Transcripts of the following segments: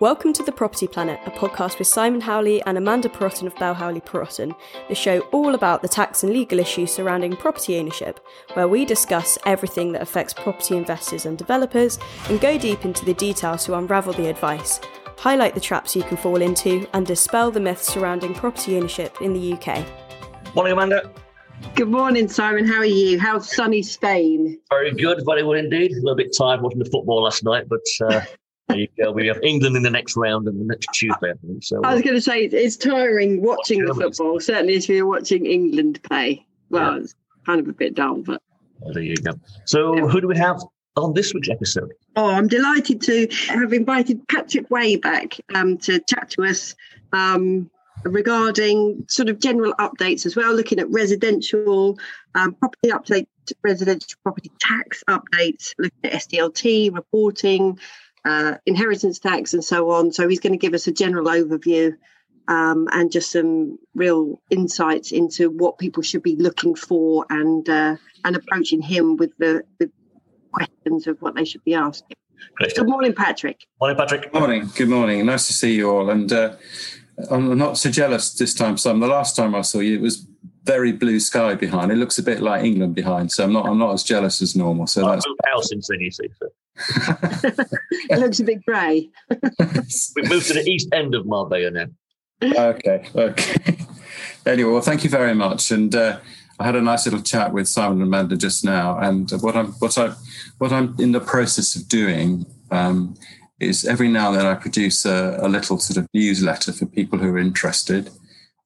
Welcome to The Property Planet, a podcast with Simon Howley and Amanda Perrotton of Bell Howley Perrotton, the show all about the tax and legal issues surrounding property ownership, where we discuss everything that affects property investors and developers and go deep into the details to unravel the advice, highlight the traps you can fall into, and dispel the myths surrounding property ownership in the UK. Morning, Amanda. Good morning, Simon. How are you? How's sunny Spain? Very good, very well indeed. A little bit tired watching the football last night, but uh, there you go. We have England in the next round and the next Tuesday, I think. So, I was going to say it's tiring watching the football. Certainly, if you're watching England play. Well, Yeah. it's kind of a bit dull, but there you go. So, who do we have on this week's episode? oh, I'm delighted to have invited Patrick Way back um, to chat to us um, regarding sort of general updates as well, looking at residential um, property update, residential property tax updates, looking at SDLT reporting, uh, inheritance tax, and so on. So he's going to give us a general overview um, and just some real insights into what people should be looking for and uh, and approaching him with the, the questions of what they should be asking. Great. Good morning, Patrick. Morning, Patrick. Morning. Good morning. Nice to see you all. And uh, I'm not so jealous this time, Sam. The last time I saw you, it was very blue sky behind. It looks a bit like England behind, so I'm not. I'm not as jealous as normal. So that's moved house since then, you see. So It looks a bit grey. we've moved to the east end of Marbella now. okay. Okay. anyway, well, thank you very much. And uh, I had a nice little chat with Simon and Amanda just now. And what I'm what I what I'm in the process of doing um, is every now and then I produce a, a little sort of newsletter for people who are interested.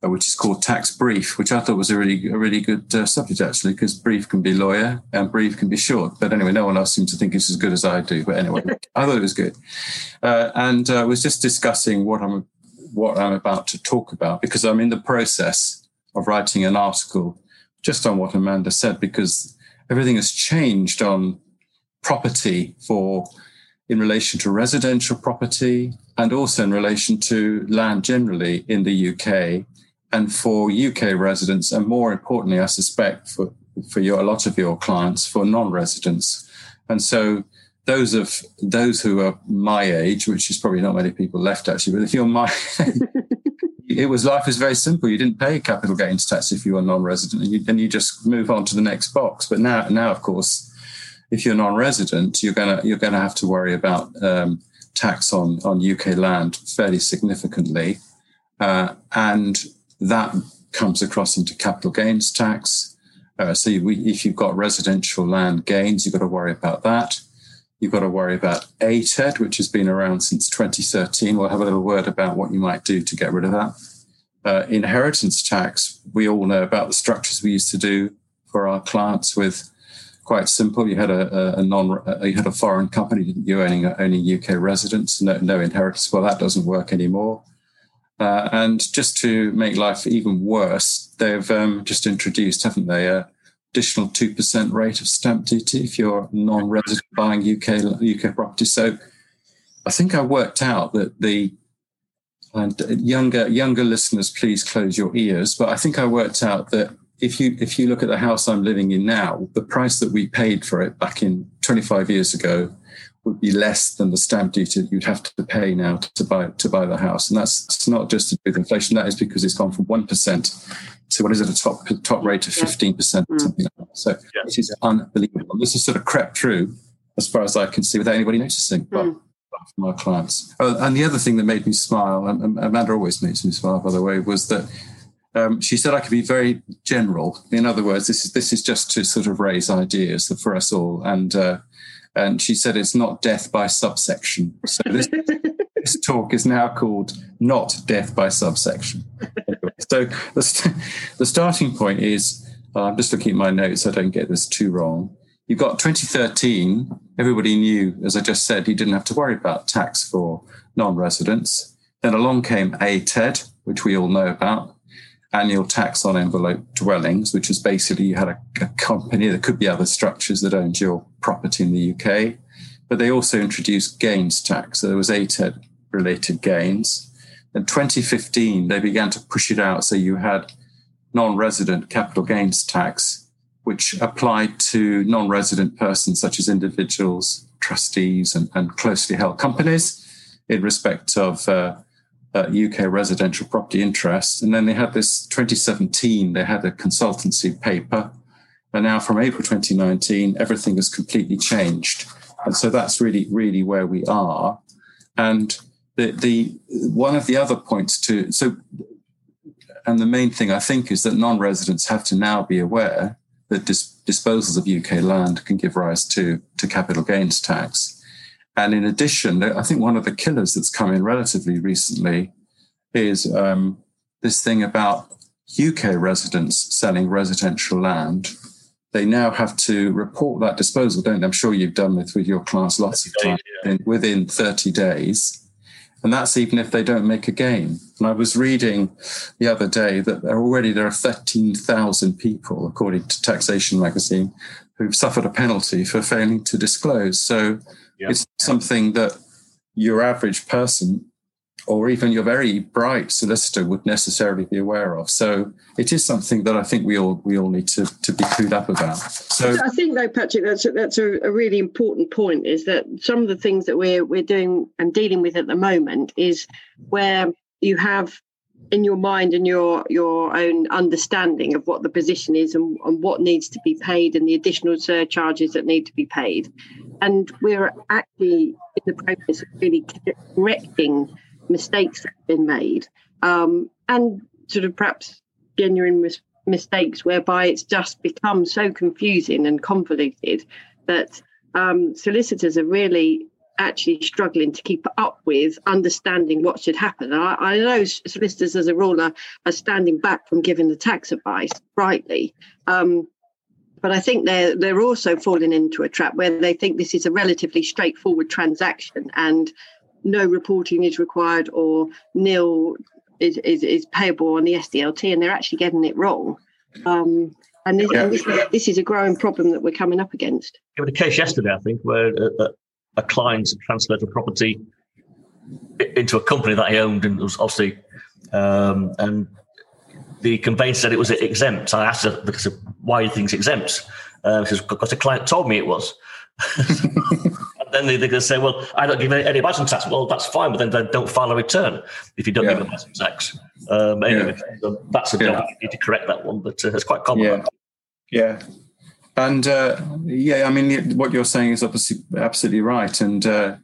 Uh, Which is called Tax Brief, which I thought was a really, a really good uh, subject actually, because brief can be lawyer and brief can be short. But anyway, no one else seems to think it's as good as I do. But anyway, I thought it was good, uh, and uh, was just discussing what I'm what I'm about to talk about because I'm in the process of writing an article just on what Amanda said because everything has changed on property for in relation to residential property and also in relation to land generally in the UK and for UK residents and more importantly I suspect for for your a lot of your clients for non-residents and so those of those who are my age, which is probably not many people left actually, but if you're my it was life was very simple. You didn't pay capital gains tax if you were non-resident, and you, and you just move on to the next box. But now, now of course, if you're non-resident, you're gonna you're gonna have to worry about um, tax on on UK land fairly significantly, uh, and that comes across into capital gains tax. Uh, so if you've got residential land gains, you've got to worry about that. You've got to worry about ATED, which has been around since 2013. We'll have a little word about what you might do to get rid of that. Uh, inheritance tax, we all know about the structures we used to do for our clients with quite simple. You had a, a, non, uh, you had a foreign company, didn't you, owning only UK residents, no, no inheritance. Well, that doesn't work anymore. Uh, and just to make life even worse, they've um, just introduced, haven't they, a additional 2% rate of stamp duty if you're non-resident buying UK, UK property. So I think I worked out that the, and younger, younger listeners, please close your ears. But I think I worked out that if you, if you look at the house I'm living in now, the price that we paid for it back in 25 years ago would be less than the stamp duty that you'd have to pay now to buy to buy the house, and that's not just to do with inflation. That is because it's gone from one percent to what is it a top top rate of fifteen percent, or something like that. So Yeah. it is unbelievable. This has sort of crept through, as far as I can see, without anybody noticing. But Mm. from our clients. Oh, and the other thing that made me smile, and and Amanda always makes me smile, by the way, was that um, she said I could be very general. In other words, this is this is just to sort of raise ideas for us all. And uh, and she said it's not death by subsection. So this, this talk is now called not death by subsection. So the, st- the starting point is uh, I'm just looking at my notes. I don't get this too wrong. You've got 2013. Everybody knew, as I just said, you didn't have to worry about tax for non-residents. Then along came ATED, which we all know about, annual tax on envelope dwellings, which is basically you had a, a company, there could be other structures that owned your property in the UK, but they also introduced gains tax. So there was ATED related gains. In 2015, they began to push it out. So you had non-resident capital gains tax, which applied to non-resident persons such as individuals, trustees, and, and closely held companies. in respect of uh, uh, UK residential property interest. And then they had this 2017, they had a consultancy paper. And now from April 2019, everything has completely changed. And so that's really, really where we are. And the, the one of the other points to so and the main thing I think is that non-residents have to now be aware that dis- disposals of UK land can give rise to, to capital gains tax. And in addition, I think one of the killers that's come in relatively recently is um, this thing about UK residents selling residential land. They now have to report that disposal, don't they? I'm sure you've done this with your class lots of times yeah. within 30 days. And that's even if they don't make a gain. And I was reading the other day that there already there are 13,000 people, according to Taxation Magazine, who've suffered a penalty for failing to disclose. So Yep. It's something that your average person or even your very bright solicitor would necessarily be aware of. So it is something that I think we all we all need to, to be clued up about. So I think though, Patrick, that's a, that's a, a, really important point. Is that some of the things that we're we're doing and dealing with at the moment is where you have in your mind and your your own understanding of what the position is and, and what needs to be paid and the additional surcharges that need to be paid and we're actually in the process of really correcting mistakes that have been made um, and sort of perhaps genuine mis- mistakes whereby it's just become so confusing and convoluted that um, solicitors are really actually struggling to keep up with understanding what should happen. I, I, know solicitors, as a rule, are, are, standing back from giving the tax advice rightly. Um, but I think they're they're also falling into a trap where they think this is a relatively straightforward transaction and no reporting is required or nil is, is, is payable on the SDLT, and they're actually getting it wrong. Um, and this, yeah. this, this, is a growing problem that we're coming up against. There was a case yesterday, I think, where a, a client transferred a property into a company that he owned, and it was obviously, um, and the conveyancer said it was exempt. I asked her because why he thinks exempt. Uh, says, because the client told me it was. and then they, they're going to say, well, I don't give any, any advice tax. Well, that's fine, but then, then don't file a return if you don't yeah. give advice on tax. Um, anyway, yeah. so that's a job. You need to correct that one, but uh, it's quite common. Yeah. Yeah. And uh, yeah, I mean, what you're saying is obviously absolutely right. And uh,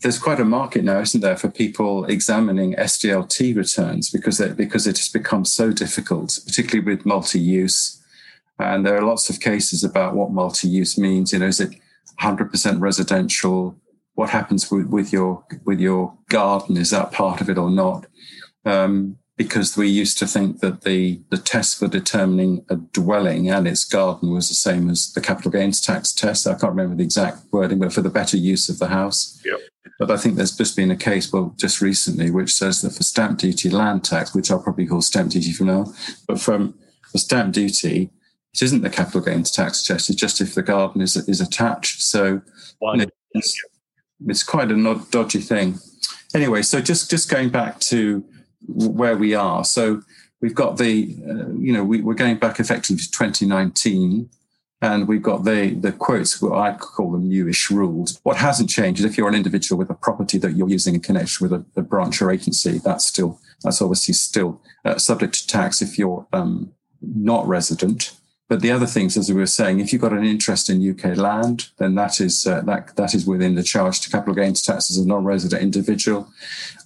there's quite a market now, isn't there, for people examining SDLT returns because it, because it has become so difficult, particularly with multi-use. And there are lots of cases about what multi-use means. You know, is it 100% residential? What happens with, with your with your garden? Is that part of it or not? Um, because we used to think that the, the test for determining a dwelling and its garden was the same as the capital gains tax test. I can't remember the exact wording, but for the better use of the house. Yep. But I think there's just been a case, well, just recently, which says that for stamp duty land tax, which I'll probably call stamp duty for now, but from for stamp duty, it isn't the capital gains tax test. It's just if the garden is is attached. So you know, it's, it's, quite a dodgy thing. Anyway, so just just going back to where we are. So we've got the, uh, you know, we, are going back effectively to 2019. And we've got the, the quotes, what I call them newish rules. What hasn't changed is if you're an individual with a property that you're using in connection with a, a branch or agency, that's still, that's obviously still uh, subject to tax if you're um, not resident. But the other things, as we were saying, if you've got an interest in UK land, then that is uh, that that is within the charge to capital gains tax as a non-resident individual.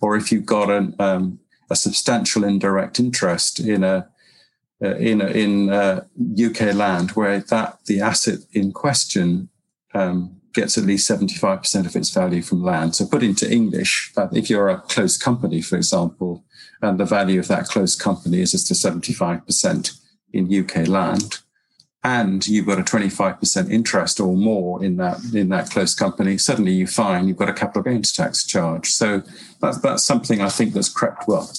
Or if you've got an um, a substantial indirect interest in a uh, in in uh, UK land where that the asset in question um, gets at least 75% of its value from land. So put into English, that if you're a close company, for example, and the value of that close company is just to 75% in UK land, and you've got a 25% interest or more in that in that close company, suddenly you find you've got a capital gains tax charge. So that's that's something I think that's crept well.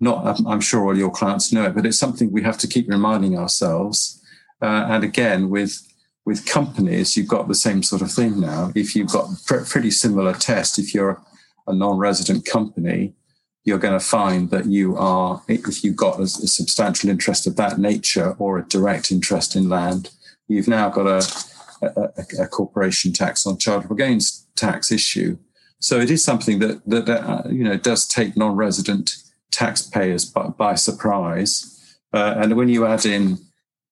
Not I'm sure all your clients know it, but it's something we have to keep reminding ourselves. Uh, and again, with with companies, you've got the same sort of thing now. If you've got pr- pretty similar test, if you're a non-resident company, you're going to find that you are, if you've got a, a, substantial interest of that nature or a direct interest in land, you've now got a, a, a corporation tax on chargeable gains tax issue. So it is something that that uh, you know does take non-resident taxpayers by, by surprise. Uh, and when you add in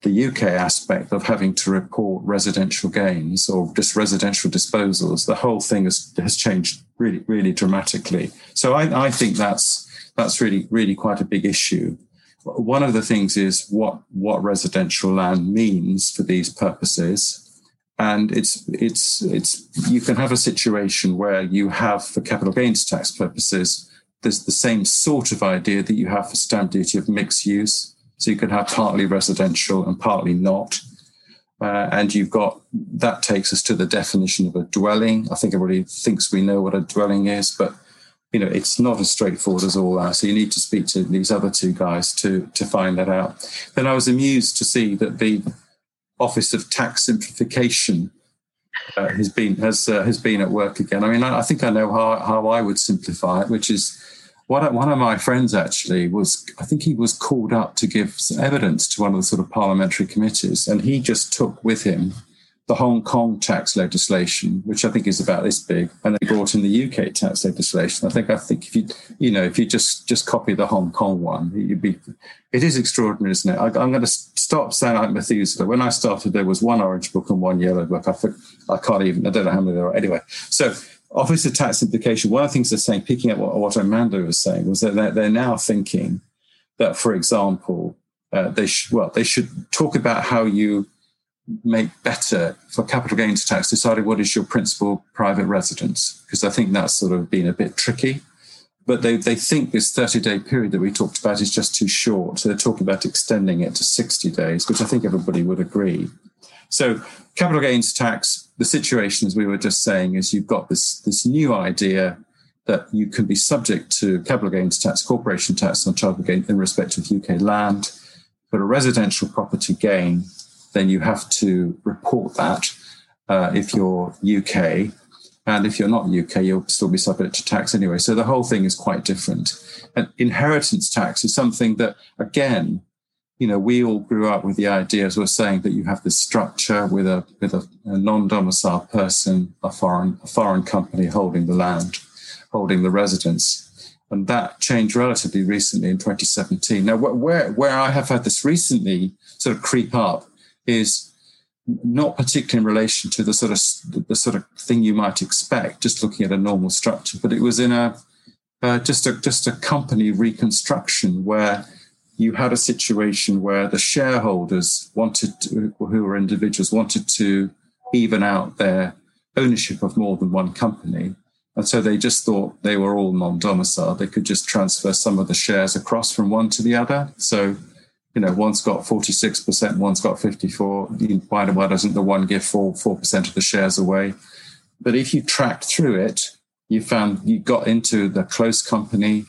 the UK aspect of having to report residential gains or just residential disposals, the whole thing has, has changed really, really dramatically. So I, I think that's that's really, really quite a big issue. One of the things is what what residential land means for these purposes. And it's it's it's you can have a situation where you have for capital gains tax purposes, there's the same sort of idea that you have for stamp duty of mixed use so you can have partly residential and partly not. Uh, and you've got that takes us to the definition of a dwelling. I think everybody thinks we know what a dwelling is, but you know it's not as straightforward as all that. So you need to speak to these other two guys to to find that out. Then I was amused to see that the Office of Tax Simplification uh, has been has uh, has been at work again. I mean, I, I think I know how how I would simplify it, which is one, one of my friends actually was, I think he was called up to give evidence to one of the sort of parliamentary committees, and he just took with him the Hong Kong tax legislation, which I think is about this big, and they brought in the UK tax legislation. I think I think if you you know if you just just copy the Hong Kong one, you'd be. It is extraordinary, isn't it? I, am going to stop saying like Methuselah. When I started, there was one orange book and one yellow book. I think I can't even. I don't know how many there are. Anyway, so Office of Tax Simplification, one of the things they're saying, picking up what, what Amanda was saying, was that they're, they're now thinking that, for example, uh, they sh- well, they should talk about how you make better for capital gains tax, deciding what is your principal private residence, because I think that's sort of been a bit tricky. But they, they think this 30 day period that we talked about is just too short. So they're talking about extending it to 60 days, which I think everybody would agree. So capital gains tax, the situation, as we were just saying, is you've got this, this new idea that you can be subject to capital gains tax, corporation tax on capital gain in respect of UK land. But a residential property gain, then you have to report that uh, if you're UK. And if you're not UK, you'll still be subject to tax anyway. So the whole thing is quite different. And inheritance tax is something that, again, you know, we all grew up with the idea, as we're saying, that you have this structure with a with a, a non-domiciled person, a foreign a foreign company holding the land, holding the residence, and that changed relatively recently in 2017. Now, where where I have had this recently sort of creep up is not particularly in relation to the sort of the sort of thing you might expect, just looking at a normal structure, but it was in a uh, just a just a company reconstruction where you had a situation where the shareholders wanted to, who were individuals wanted to even out their ownership of more than one company. And so they just thought they were all non-domiciled. They could just transfer some of the shares across from one to the other. So, you know, one's got 46%, one's got 54. Why, why doesn't the one give 4, 4% of the shares away? But if you tracked through it, you found you got into the close company,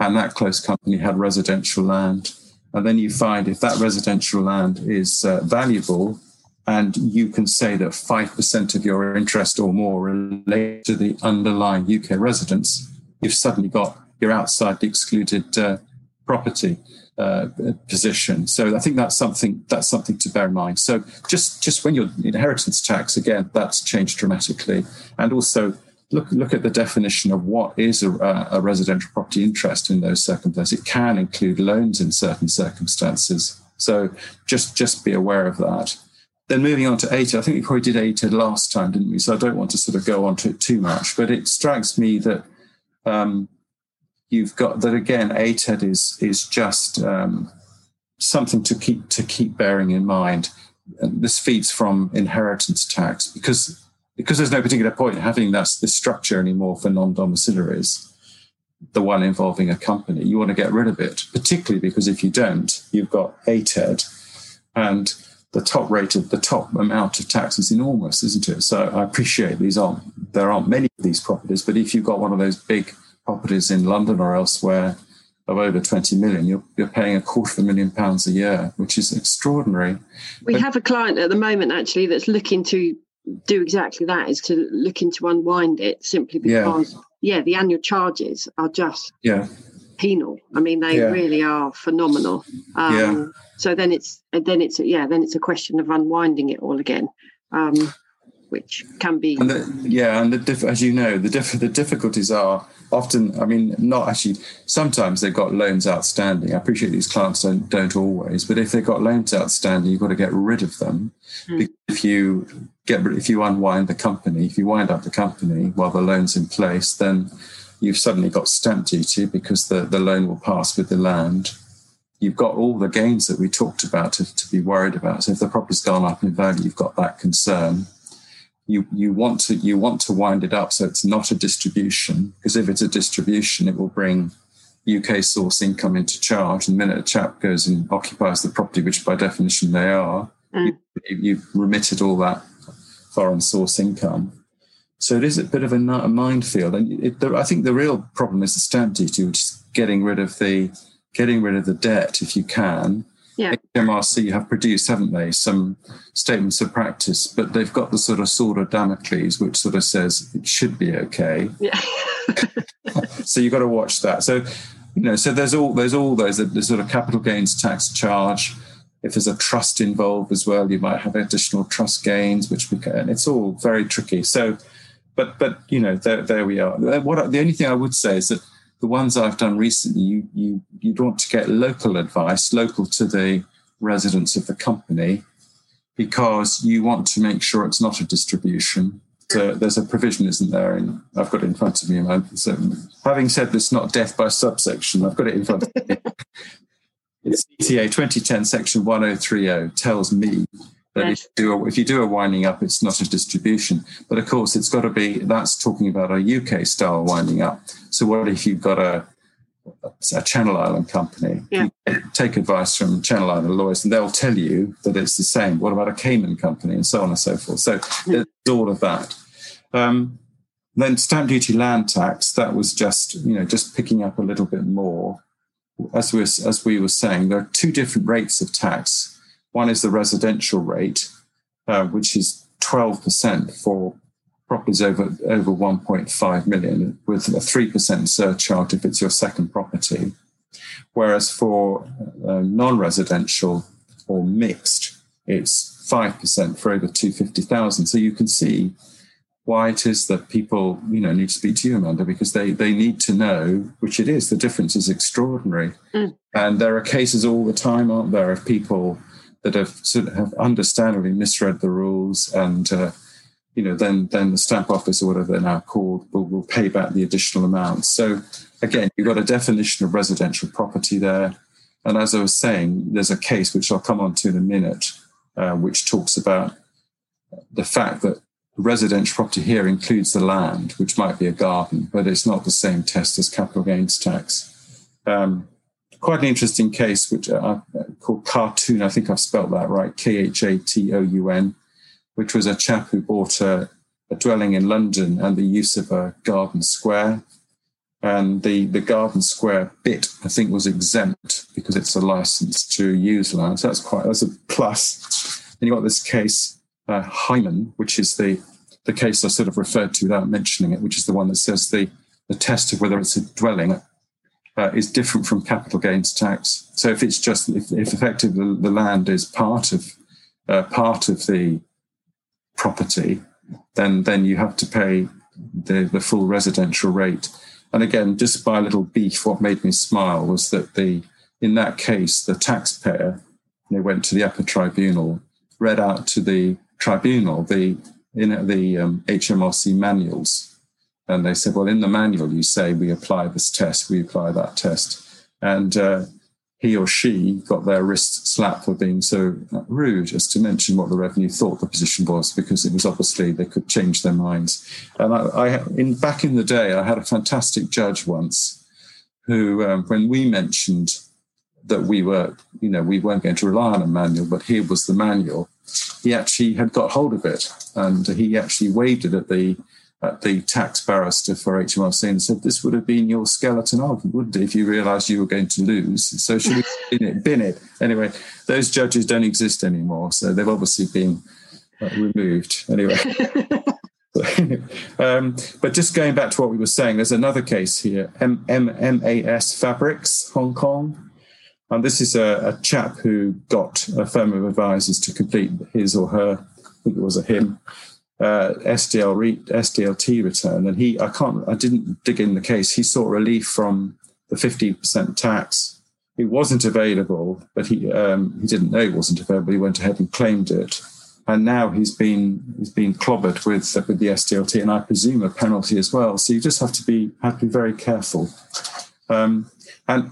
and that close company had residential land. And then you find if that residential land is uh, valuable, and you can say that 5% of your interest or more relate to the underlying UK residence, you've suddenly got, you're outside the excluded uh, property uh, position. So I think that's something that's something to bear in mind. So just just when you're inheritance tax again, that's changed dramatically, and also look look at the definition of what is a, a, residential property interest in those circumstances. It can include loans in certain circumstances. So just just be aware of that. Then moving on to ATED, I think we probably did ATED last time, didn't we? So I don't want to sort of go on to it too much, but it strikes me that um, you've got that again. ATED is is just um, something to keep to keep bearing in mind. And this feeds from inheritance tax because because there's no particular point in having that this structure anymore for non-domiciliaries, the one involving a company, you want to get rid of it, particularly because if you don't, you've got ATED and the top rate of the top amount of tax is enormous, isn't it? So I appreciate these aren't there aren't many of these properties, but if you've got one of those big properties in London or elsewhere of over 20 million, you're, you're paying a quarter of a million pounds a year, which is extraordinary. We but, have a client at the moment actually that's looking to do exactly that is to looking to unwind it simply because yeah, yeah the annual charges are just yeah. penal. I mean they yeah. really are phenomenal. Um, yeah. so then it's then it's yeah then it's a question of unwinding it all again. Um, which can be. And the, yeah, and the, as you know, the diff- the difficulties are often. I mean, not actually. Sometimes they've got loans outstanding. I appreciate these clients don't don't always, but if they've got loans outstanding, you've got to get rid of them. Mm. If you get if you unwind the company, if you wind up the company while the loan's in place, then you've suddenly got stamp duty because the, the loan will pass with the land. You've got all the gains that we talked about to, to be worried about. So if the property's gone up in value, you've got that concern you you want to you want to wind it up so it's not a distribution because if it's a distribution it will bring UK source income into charge. And the minute a chap goes and occupies the property which by definition they are mm. you, have remitted all that foreign source income. So it is a bit of a, a minefield. And it, I think the real problem is the stamp duty which is getting rid of the getting rid of the debt if you can yeah. HMRC have produced, haven't they, some statements of practice, but they've got the sort of sword of Damocles, which sort of says it should be okay. Yeah. so you've got to watch that. So, you know, so there's all there's all those the sort of capital gains tax charge. If there's a trust involved as well, you might have additional trust gains, which we can. It's all very tricky. So, but but you know, there there we are. What the only thing I would say is that the ones I've done recently, you you you'd want to get local advice, local to the residents of the company, because you want to make sure it's not a distribution. So there's a provision, isn't there? And I've got it in front of me. So having said this, not death by subsection, I've got it in front of me. it's CTA 2010 section 1030 tells me that if, you do a, if you do a winding up, it's not a distribution. But of course, it's got to be, that's talking about a UK style winding up. So what if you've got a, a Channel Island company? Yeah. take advice from Channel Island lawyers and they'll tell you that it's the same. What about a Cayman company and so on and so forth? So yeah. all of that. Um, then stamp duty land tax, that was just, you know, just picking up a little bit more. As we, as we were saying, there are two different rates of tax one is the residential rate, uh, which is 12% for properties over, over 1.5 million, with a 3% surcharge if it's your second property. Whereas for uh, non residential or mixed, it's 5% for over 250,000. So you can see why it is that people, you know, need to speak to you, Amanda, because they, they need to know, which it is, the difference is extraordinary. Mm. And there are cases all the time, aren't there, of people that have sort of have understandably misread the rules and uh, you know then then the stamp office or whatever they're now called will, will pay back the additional amount. So again you've got a definition of residential property there. And as i was saying there's a case which i'll come on to in a minute uh, which talks about the fact that residential property here includes the land which might be a garden but it's not the same test as capital gains tax. Um, quite an interesting case, which I called Khatoun. I think I've spelt that right. K H A T O U N, which was a chap who bought a, a, dwelling in London and the use of a garden square. And the, the garden square bit, I think, was exempt because it's a license to use land. So that's quite that's a plus. And you got this case, uh, Hyman, which is the the case I sort of referred to without mentioning it, which is the one that says the the test of whether it's a dwelling uh, is different from capital gains tax. So if it's just if, if effectively the, land is part of uh, part of the property, then then you have to pay the, the full residential rate. And again, just by a little beef, what made me smile was that the in that case the taxpayer they went to the upper tribunal, read out to the tribunal the in the um, HMRC manuals and they said, well, in the manual, you say we apply this test, we apply that test. And uh, he or she got their wrist slapped for being so rude as to mention what the revenue thought the position was, because it was obviously they could change their minds. And I, I in back in the day, I had a fantastic judge once who, um, when we mentioned that we were, you know, we weren't going to rely on a manual, but here was the manual. He actually had got hold of it, and he actually waved it at the at the tax barrister for HMRC and said, This would have been your skeleton argument, wouldn't it, if you realised you were going to lose? So should we bin it? Bin it. Anyway, those judges don't exist anymore. So they've obviously been uh, removed. Anyway. um, but just going back to what we were saying, there's another case here M- M- MAS Fabrics, Hong Kong. And this is a, a chap who got a firm of advisors to complete his or her, I think it was a him, uh, SDL re, SDLT return, and he I can't I didn't dig in the case. He sought relief from the 15% tax. It wasn't available, but he um, he didn't know it wasn't available. He went ahead and claimed it, and now he's been he's been clobbered with with the SDLT, and I presume a penalty as well. So you just have to be have to be very careful. Um, and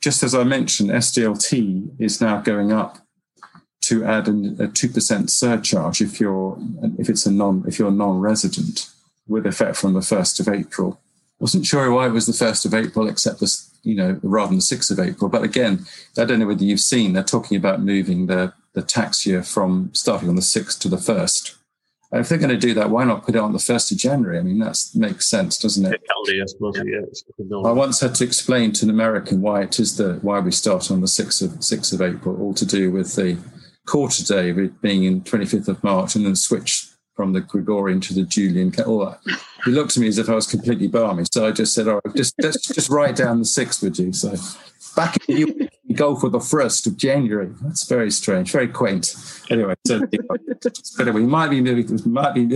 just as I mentioned, SDLT is now going up to add an, a two percent surcharge if you're if it's a non if you're non-resident with effect from the first of April. Wasn't sure why it was the first of April, except this you know rather than the sixth of April. But again, I don't know whether you've seen they're talking about moving the the tax year from starting on the sixth to the first. And if they're going to do that, why not put it on the first of January? I mean, that makes sense, doesn't it? Calendar, I suppose. Yeah. I once had to explain to an American why it is the why we start on the sixth of sixth of April, all to do with the quarter day being in 25th of March and then switch from the Gregorian to the Julian. All that. He looked at me as if I was completely balmy. So I just said, all right, just, just, just write down the sixth, would you? So back in the you go for the first of January. That's very strange, very quaint. Anyway, so but anyway, we might be moving, might be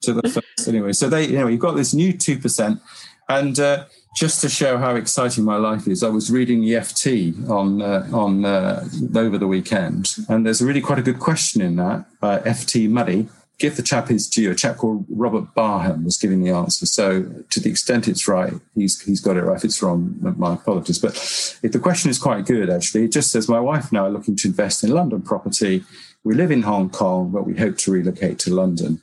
to the first anyway. So they, you know, you've got this new two percent, and uh, just to show how exciting my life is, I was reading the FT on uh, on uh, over the weekend, and there's really quite a good question in that FT Money. Give the chap his due. A chap called Robert Barham was giving the answer. So, to the extent it's right, he's he's got it right. If it's wrong, my apologies. But the question is quite good, actually, it just says my wife and I are looking to invest in London property. We live in Hong Kong, but we hope to relocate to London.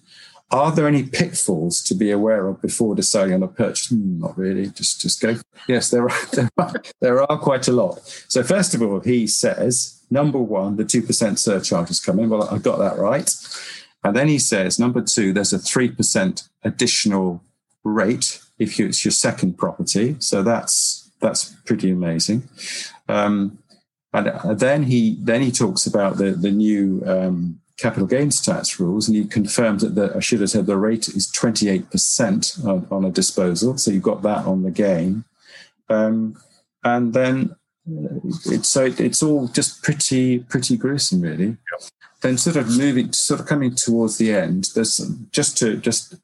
Are there any pitfalls to be aware of before deciding on a purchase? Hmm, not really. Just just go. Yes, there are, there are there are quite a lot. So first of all, he says number one, the two percent surcharge is coming. Well, I got that right. And then he says number two, there's a three percent additional rate if you, it's your second property. So that's that's pretty amazing. Um, and then he then he talks about the the new um, capital gains tax rules, and you confirmed that the, I should have said the rate is 28% on, on a disposal. So you've got that on the gain. Um, and then uh, it's so it, it's all just pretty pretty gruesome, really. Then sort of moving, sort of coming towards the end. There's just to just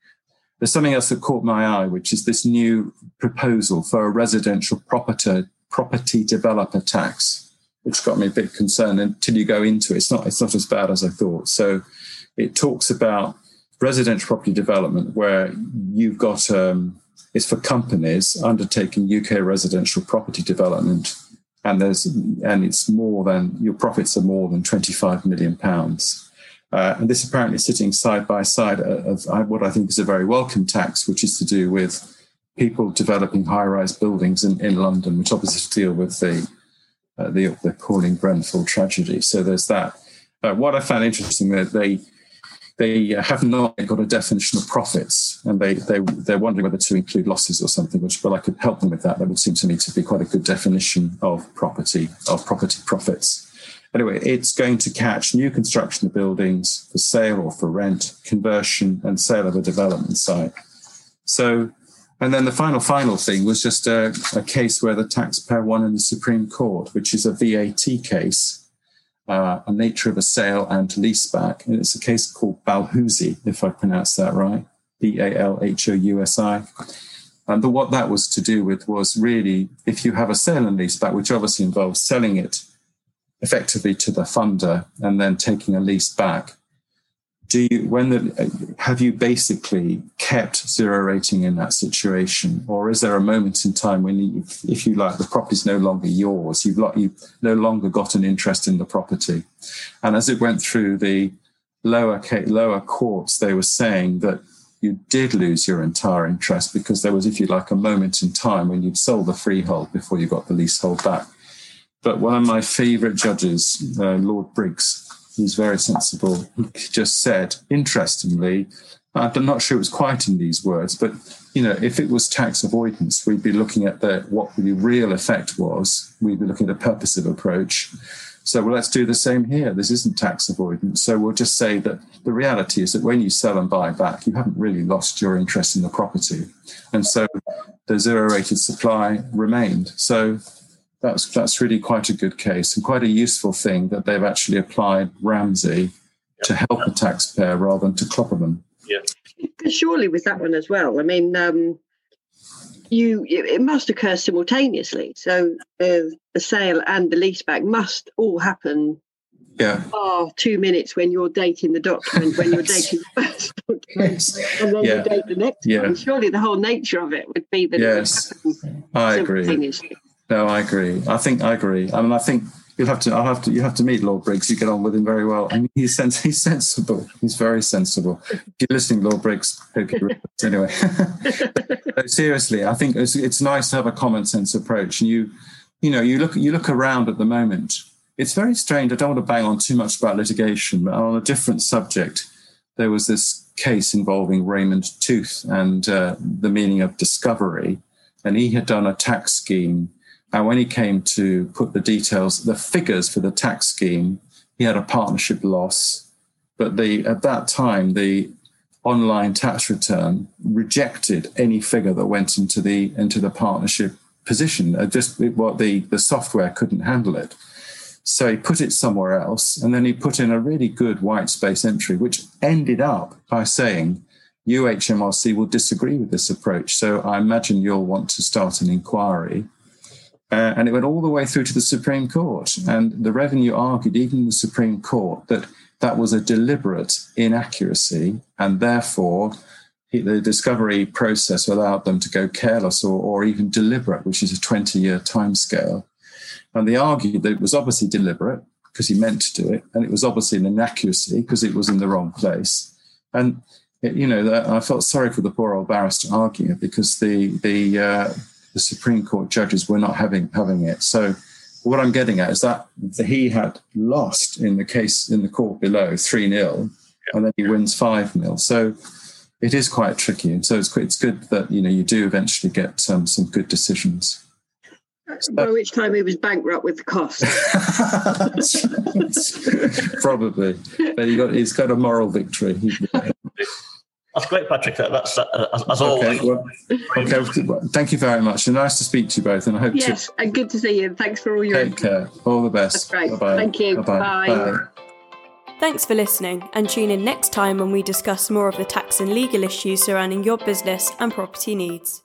there's something else that caught my eye, which is this new proposal for a residential property property developer tax which got me a bit concerned until you go into it. It's not, it's not as bad as I thought. So it talks about residential property development where you've got, um, it's for companies undertaking UK residential property development. And there's, and it's more than, your profits are more than 25 million pounds. Uh, and this apparently is sitting side by side of, what I think is a very welcome tax, which is to do with people developing high-rise buildings in, in London, which obviously deal with the uh, the, the appalling Grenfell tragedy. So there's that. Uh, what I found interesting that they they have not got a definition of profits, and they they they're wondering whether to include losses or something. Which, but I could help them with that. That would seem to me to be quite a good definition of property of property profits. Anyway, it's going to catch new construction of buildings for sale or for rent, conversion, and sale of a development site. So and then the final, final thing was just a, a, case where the taxpayer won in the Supreme Court, which is a VAT case, uh, a nature of a sale and leaseback. And it's a case called Balhousie, if I pronounce that right, B A L H O U S I. And the, what that was to do with was really if you have a sale and leaseback, which obviously involves selling it effectively to the funder and then taking a lease back, do you when the have you basically kept zero rating in that situation? Or is there a moment in time when you, if you like the property is no longer yours you've you've no longer got an interest in the property? And as it went through the lower lower courts they were saying that you did lose your entire interest because there was if you like a moment in time when you'd sold the freehold before you got the leasehold back. But one of my favorite judges uh, lord briggs He's very sensible. He just said, interestingly, uh, I'm not sure it was quite in these words, but you know, if it was tax avoidance, we'd be looking at the what the real effect was. We'd be looking at a purposive approach. So well, let's do the same here. This isn't tax avoidance. So we'll just say that the reality is that when you sell and buy back, you haven't really lost your interest in the property. And so the zero rated supply remained. So that's that's really quite a good case and quite a useful thing that they've actually applied Ramsay to help a taxpayer rather than to clobber them. Yeah. surely with that one as well. I mean, um, you it must occur simultaneously. So uh, the sale and the leaseback must all happen. Yeah. Oh, two minutes when you're dating the document, when you're dating the first document, and then Yeah. you date the next Yeah. one. Surely the whole nature of it would be that Yes. it would happen I agree. No, I agree. I think I agree. I mean, I think you'll have to. I'll have to. You have to meet Lord Briggs. You get on with him very well. I mean, he's sens- he's sensible. He's very sensible. If you're listening, Lord Briggs, anyway. Seriously, I think it's, it's nice to have a common sense approach. And you, you know, you look you look around at the moment. It's very strange. I don't want to bang on too much about litigation, but on a different subject, there was this case involving Raymond Tooth and uh, the meaning of discovery, and he had done a tax scheme and when he came to put the details, the figures for the tax scheme, he had a partnership loss. But the at that time, the online tax return rejected any figure that went into the into the partnership position. Uh, Just what the the software couldn't handle it. So he put it somewhere else, and then he put in a really good white space entry, which ended up by saying, UHMRC will disagree with this approach. So I imagine you'll want to start an inquiry. Uh, and it went all the way through to the Supreme Court. And the revenue argued, even the Supreme Court, that that was a deliberate inaccuracy, and therefore the discovery process allowed them to go careless or, or even deliberate, which is a 20 year timescale. And they argued that it was obviously deliberate because he meant to do it, and it was obviously an inaccuracy because it was in the wrong place. And it- you know, I felt sorry for the poor old barrister arguing it because the the uh, the Supreme Court judges were not having having it. So what I'm getting at is that he had lost in the case in the court below three 0 and then he wins five 0 So it is quite tricky. And so it's it's good that you know you do eventually get um, some good decisions. By which time he was bankrupt with the cost. Probably, but he got he's got a moral victory. He- That's great, Patrick. That, that's uh, as, as Okay, always. well, okay. well, Thank you very much, and nice to speak to you both. And I hope yes, and good to see you. Thanks for all your take care. All the best. That's great. Bye-bye. Thank you. Bye-bye. Bye. Bye. Thanks for listening, and tune in next time when we discuss more of the tax and legal issues surrounding your business and property needs.